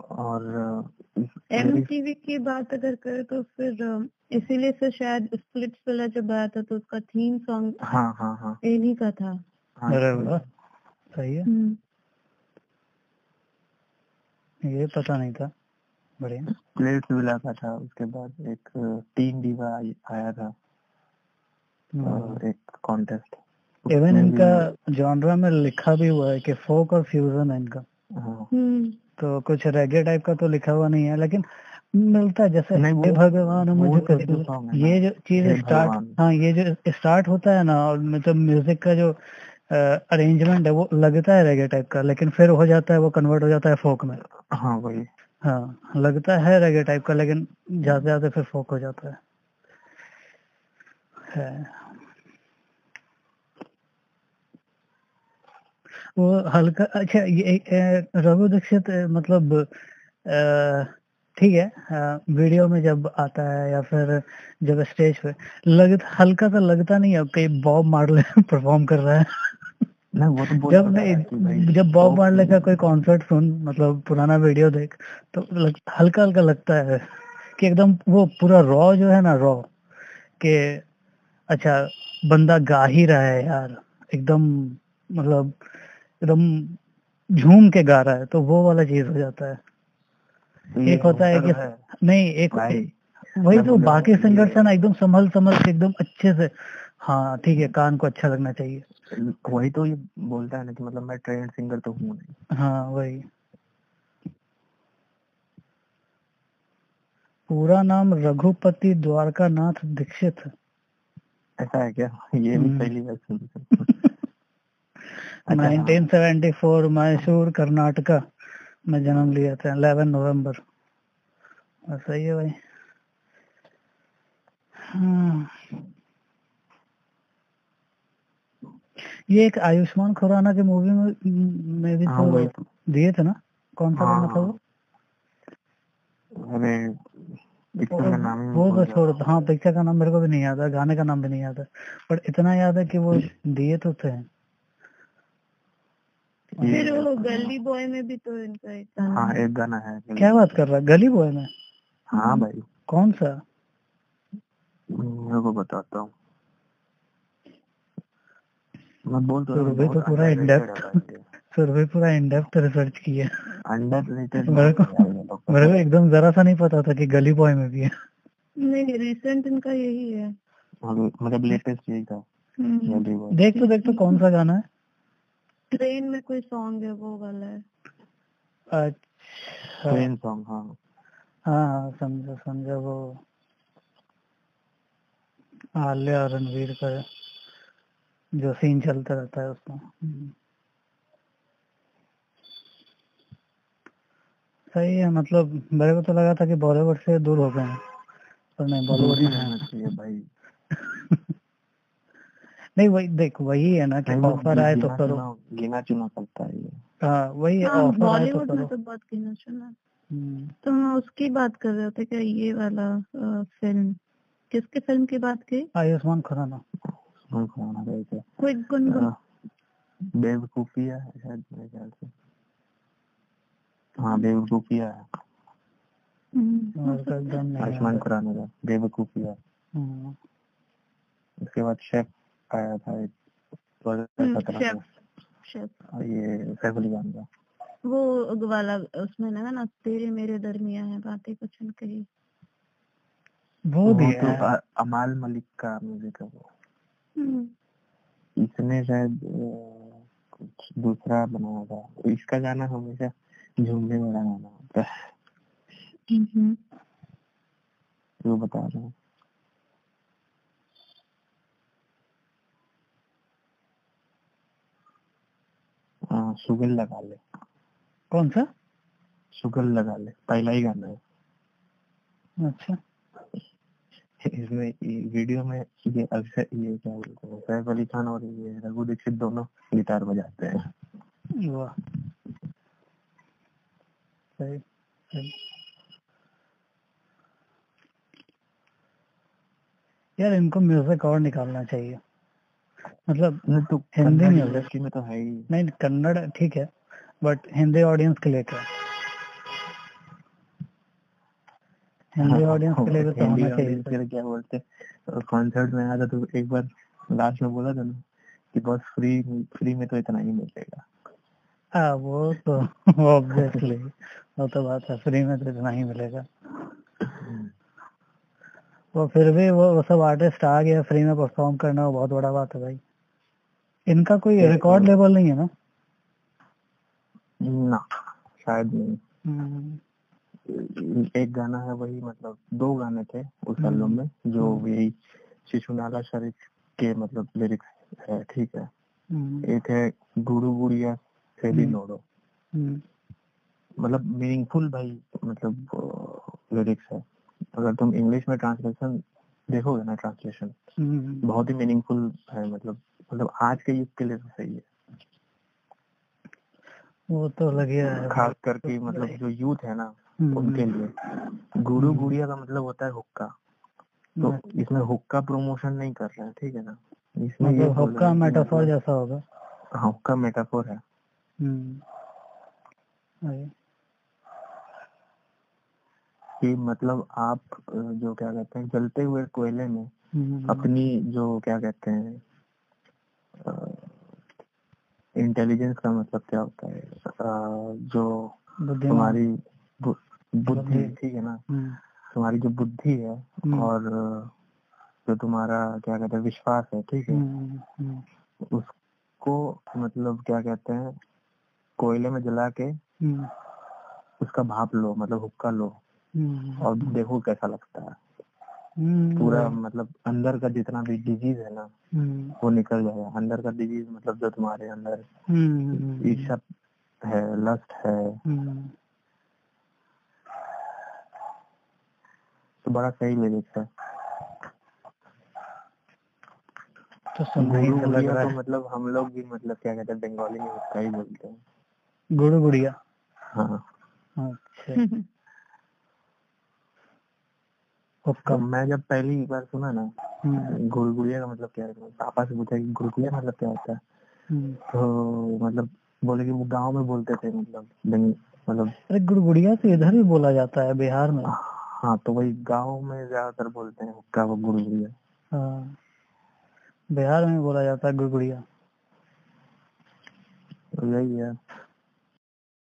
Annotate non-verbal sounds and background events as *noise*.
और एम की बात अगर करें तो फिर इसीलिए से शायद स्प्लिट फिलर जब आया था तो उसका थीम सॉन्ग हाँ हाँ हाँ। इन्हीं का था। हाँ अरे वाह सही है। हम्म, ये पता नहीं था बढ़िया। प्लेट्स विला का था उसके बाद एक टीन डीवा आया था। हम्म। और एक कॉन्टेस्ट इवन इनका जॉनरा में लिखा भी हुआ है कि फोक और फ्यूजन है इनका। हाँ। हम्म, तो कुछ रेगे टाइप का तो लिखा हुआ नहीं है लेकिन मिलता है जैसे नहीं, वो- हे भगवान वो मुझे तो जो song है ये जो चीज़ स्टार्ट हाँ ये जो स्टार्ट होता है ना और मतलब म्यूज़िक का जो अरेंजमेंट है वो लगता है रेगे टाइप का लेकिन फिर हो जाता है वो कन्वर्ट हो जाता है फोक में। हाँ वही। हाँ लगता है रेगे टाइप का लेकिन जाते जाते फिर फोक हो जाता है। है। वो हल्का अच्छा ये रघु दीक्षित मतलब ठीक है वीडियो में जब आता है या फिर जब स्टेज पे लग हल्का सा लगता नहीं है कहीं बॉब मार्ले परफॉर्म कर रहा है। वो तो जब नहीं जब बॉब मार्ले का कोई कॉन्सर्ट सुन मतलब पुराना वीडियो देख तो लग, हल्का हल्का लगता है कि एकदम वो पूरा रॉ जो है ना रॉ के अच्छा बंदा गा ही रहा है यार एकदम मतलब एकदम झूम के गा रहा है तो वो वाला चीज़ हो जाता है। तो एक होता है कि तो है। नहीं एक वही तो बाकी हूँ सिंगर से ना एकदम संभल संभल के एकदम अच्छे से हाँ ठीक है कान को अच्छा लगना चाहिए। वही तो ये बोलता है ना कि मतलब मैं ट्रेंड सिंगर तो हूँ नहीं। हाँ वही। पूरा नाम रघुपति द्वारका नाथ दीक्षित। ऐसा है क्या? ये भी हम्म। पहली बार सुन *laughs* हाँ। 1974 मैसूर कर्नाटका। में जन्म लिया था 11 नवंबर। सही है भाई। हाँ। ये एक आयुष्मान खुराना के मूवी में में भी हाँ तो तो। दिए थे ना? कौन सा गाना था वो? अरे पिक्चर का नाम वो तो छोड़ हाँ पिक्चर का नाम मेरे को भी नहीं याद है गाने का नाम भी नहीं याद है। पर इतना याद है कि वो दिए तो थे। फिर वो गली बॉय में भी तो इनका एक गाना हाँ है। एक गाना है क्या बात कर रहा है? गली बॉय में? हाँ भाई। कौन सा? मेरे को बताता हूँ। मैं बोल तो सुरभि तो पूरा underrated in-depth। है भाई ये। फिर भी पूरा इनडेप्थ रिसर्च किया मेरे को- लोग, मेरे को एकदम जरा सा नहीं पता था कि गली बॉय में भी है। नहीं रिसेंट इनका यही है। मतलब मतलब लेटेस्ट यही था। हम्म। देख तो देख तो कौन सा गाना है? ट्रेन में कोई सॉन्ग है वो वाला है। अच्छा। ट्रेन सॉन्ग हाँ। हाँ हाँ समझा समझा वो आलिया और रणवीर का जो सीन चलता रहता है उसमें। हम्म। सही है मतलब मेरे को तो लगा था कि बॉलीवुड से दूर हो गए हैं पर नहीं बॉलीवुड में रहना चाहिए भाई। *laughs* नहीं वही देख वही है ना कि ऑफ़र आए तो करो। गिना चुना करता है ये। हाँ वही हाँ ऑफ़र आए तो बॉलीवुड में करो। तो बहुत गिना चुना। हम्म। तो हम उसकी बात कर रहे थे क्या ये वाला फ़िल्म किसकी फ़िल्म की बात की? आयुष्मान खुराना। सुन खाना गए थे कोई गुनगुन बेवकूफिया शायद मेरे ख्याल से। हाँ बेवकूफिया है। हम्म, हो है। आयुष्मान खुराना का बेवकूफिया। हम्म। उसके बाद शेफ। आया था एक दो हज़ार हम्म, सत्रह में ये खान का वो वाला उसमें ना ना तेरे मेरे दरमिया है बातें कुछ न कही वो भी तो है। अमाल मलिक का म्यूज़िक है वो। हम्म, इसने शायद कुछ दूसरा बनाया था। इसका गाना हमेशा झूमने वाला गाना होता है। हम्म, जो बता रहे हैं। हाँ सुगल लगा ले। कौन सा? सुगल लगा ले, पहला ही गाना है। अच्छा। इसमें वीडियो में ये अक्षय, ये क्या बोलते हैं, सैफ अली खान और ये रघु दीक्षित दोनों गिटार बजाते हैं। वाह। सही। यार इनको म्यूज़िक और निकालना चाहिए। मतलब तो हिंदी इंडस्ट्री में तो है ही। नहीं कन्नड़ ठीक है बट हिंदी ऑडियंस के लिए क्या? हिंदी ऑडियंस के लिए तो *laughs* होना चाहिए। क्या बोलते? कॉन्सर्ट में आया था तो एक बार लास्ट में बोला था ना कि बस फ्री फ्री में तो इतना ही मिलेगा। हाँ वो तो *laughs* ऑब्वियसली वो तो बात है फ्री में तो इतना ही मिलेगा। वो फिर भी वो वो सब आर्टिस्ट आ गया फ्री में परफॉर्म करना वो बहुत बड़ा बात है भाई। इनका कोई रिकॉर्ड लेवल नहीं है ना? ना शायद नहीं। हम्म, एक गाना है वही मतलब दो गाने थे उस हम्म। एल्बम में जो हम्म। यही शिशुनाला शरीफ के मतलब लिरिक्स है ठीक है। हम्म, एक है गुरु गुड़िया सेली हम्म। नोडो। हम्म, मतलब मीनिंगफुल भाई मतलब लिरिक्स है। अगर तुम इंग्लिश में ट्रांसलेशन देखोगे ना ट्रांसलेशन हम्म, बहुत ही मीनिंगफुल है मतलब मतलब आज के युग के लिए तो सही है। वो तो लगे है खास करके मतलब जो यूथ है ना हम्म, उनके लिए। गुरु गुड़िया का मतलब होता है हुक्का। तो हम्म, इसमें हुक्का प्रमोशन नहीं कर रहे हैं ठीक है ना? इसमें मतलब हुक्का मेटाफोर मतलब- जैसा होगा। हाँ, हुक्का मेटाफोर है। हम्म, कि मतलब आप जो क्या कहते हैं जलते हुए कोयले में हम्म, अपनी जो क्या कहते हैं इंटेलिजेंस का मतलब क्या होता है? जो तुम्हारी बुद्धि। ठीक है ना? हम्म, तुम्हारी जो बुद्धि है हम्म, और जो तुम्हारा क्या कहते हैं विश्वास है ठीक है? हम्म, उसको मतलब क्या कहते हैं कोयले में जला के उसका भाप लो मतलब हुक्का लो। और देखो कैसा लगता है। पूरा मतलब अंदर का जितना भी डिज़ीज़ है ना हम्म, वो निकल जाएगा अंदर का डिज़ीज़ मतलब जो तुम्हारे अंदर हम्म, ईर्षा है लस्ट है। हम्म, तो बड़ा सही लिरिक्स है तो ही गुरु तो तो मतलब हम लोग भी मतलब क्या कहते हैं बंगाली में उसका ही बोलते हैं। गुरु गुड़िया? हाँ। अच्छा। *laughs* हुक्का तो मैं जब पहली बार सुना ना हम्म, गुरु गुड़िया का मतलब क्या है? पापा से पूछा कि गुरु गुड़िया मतलब क्या होता है? हम्म। तो मतलब बोले कि वो गाँव में बोलते थे मतलब मतलब अरे गुड़गुड़िया तो इधर भी बोला जाता है बिहार में। हाँ तो वही गाँव में ज़्यादातर बोलते हैं हुक्का वो गुरु गुड़िया हाँ। बिहार में बोला जाता है गुड़गुड़िया। तो यही है।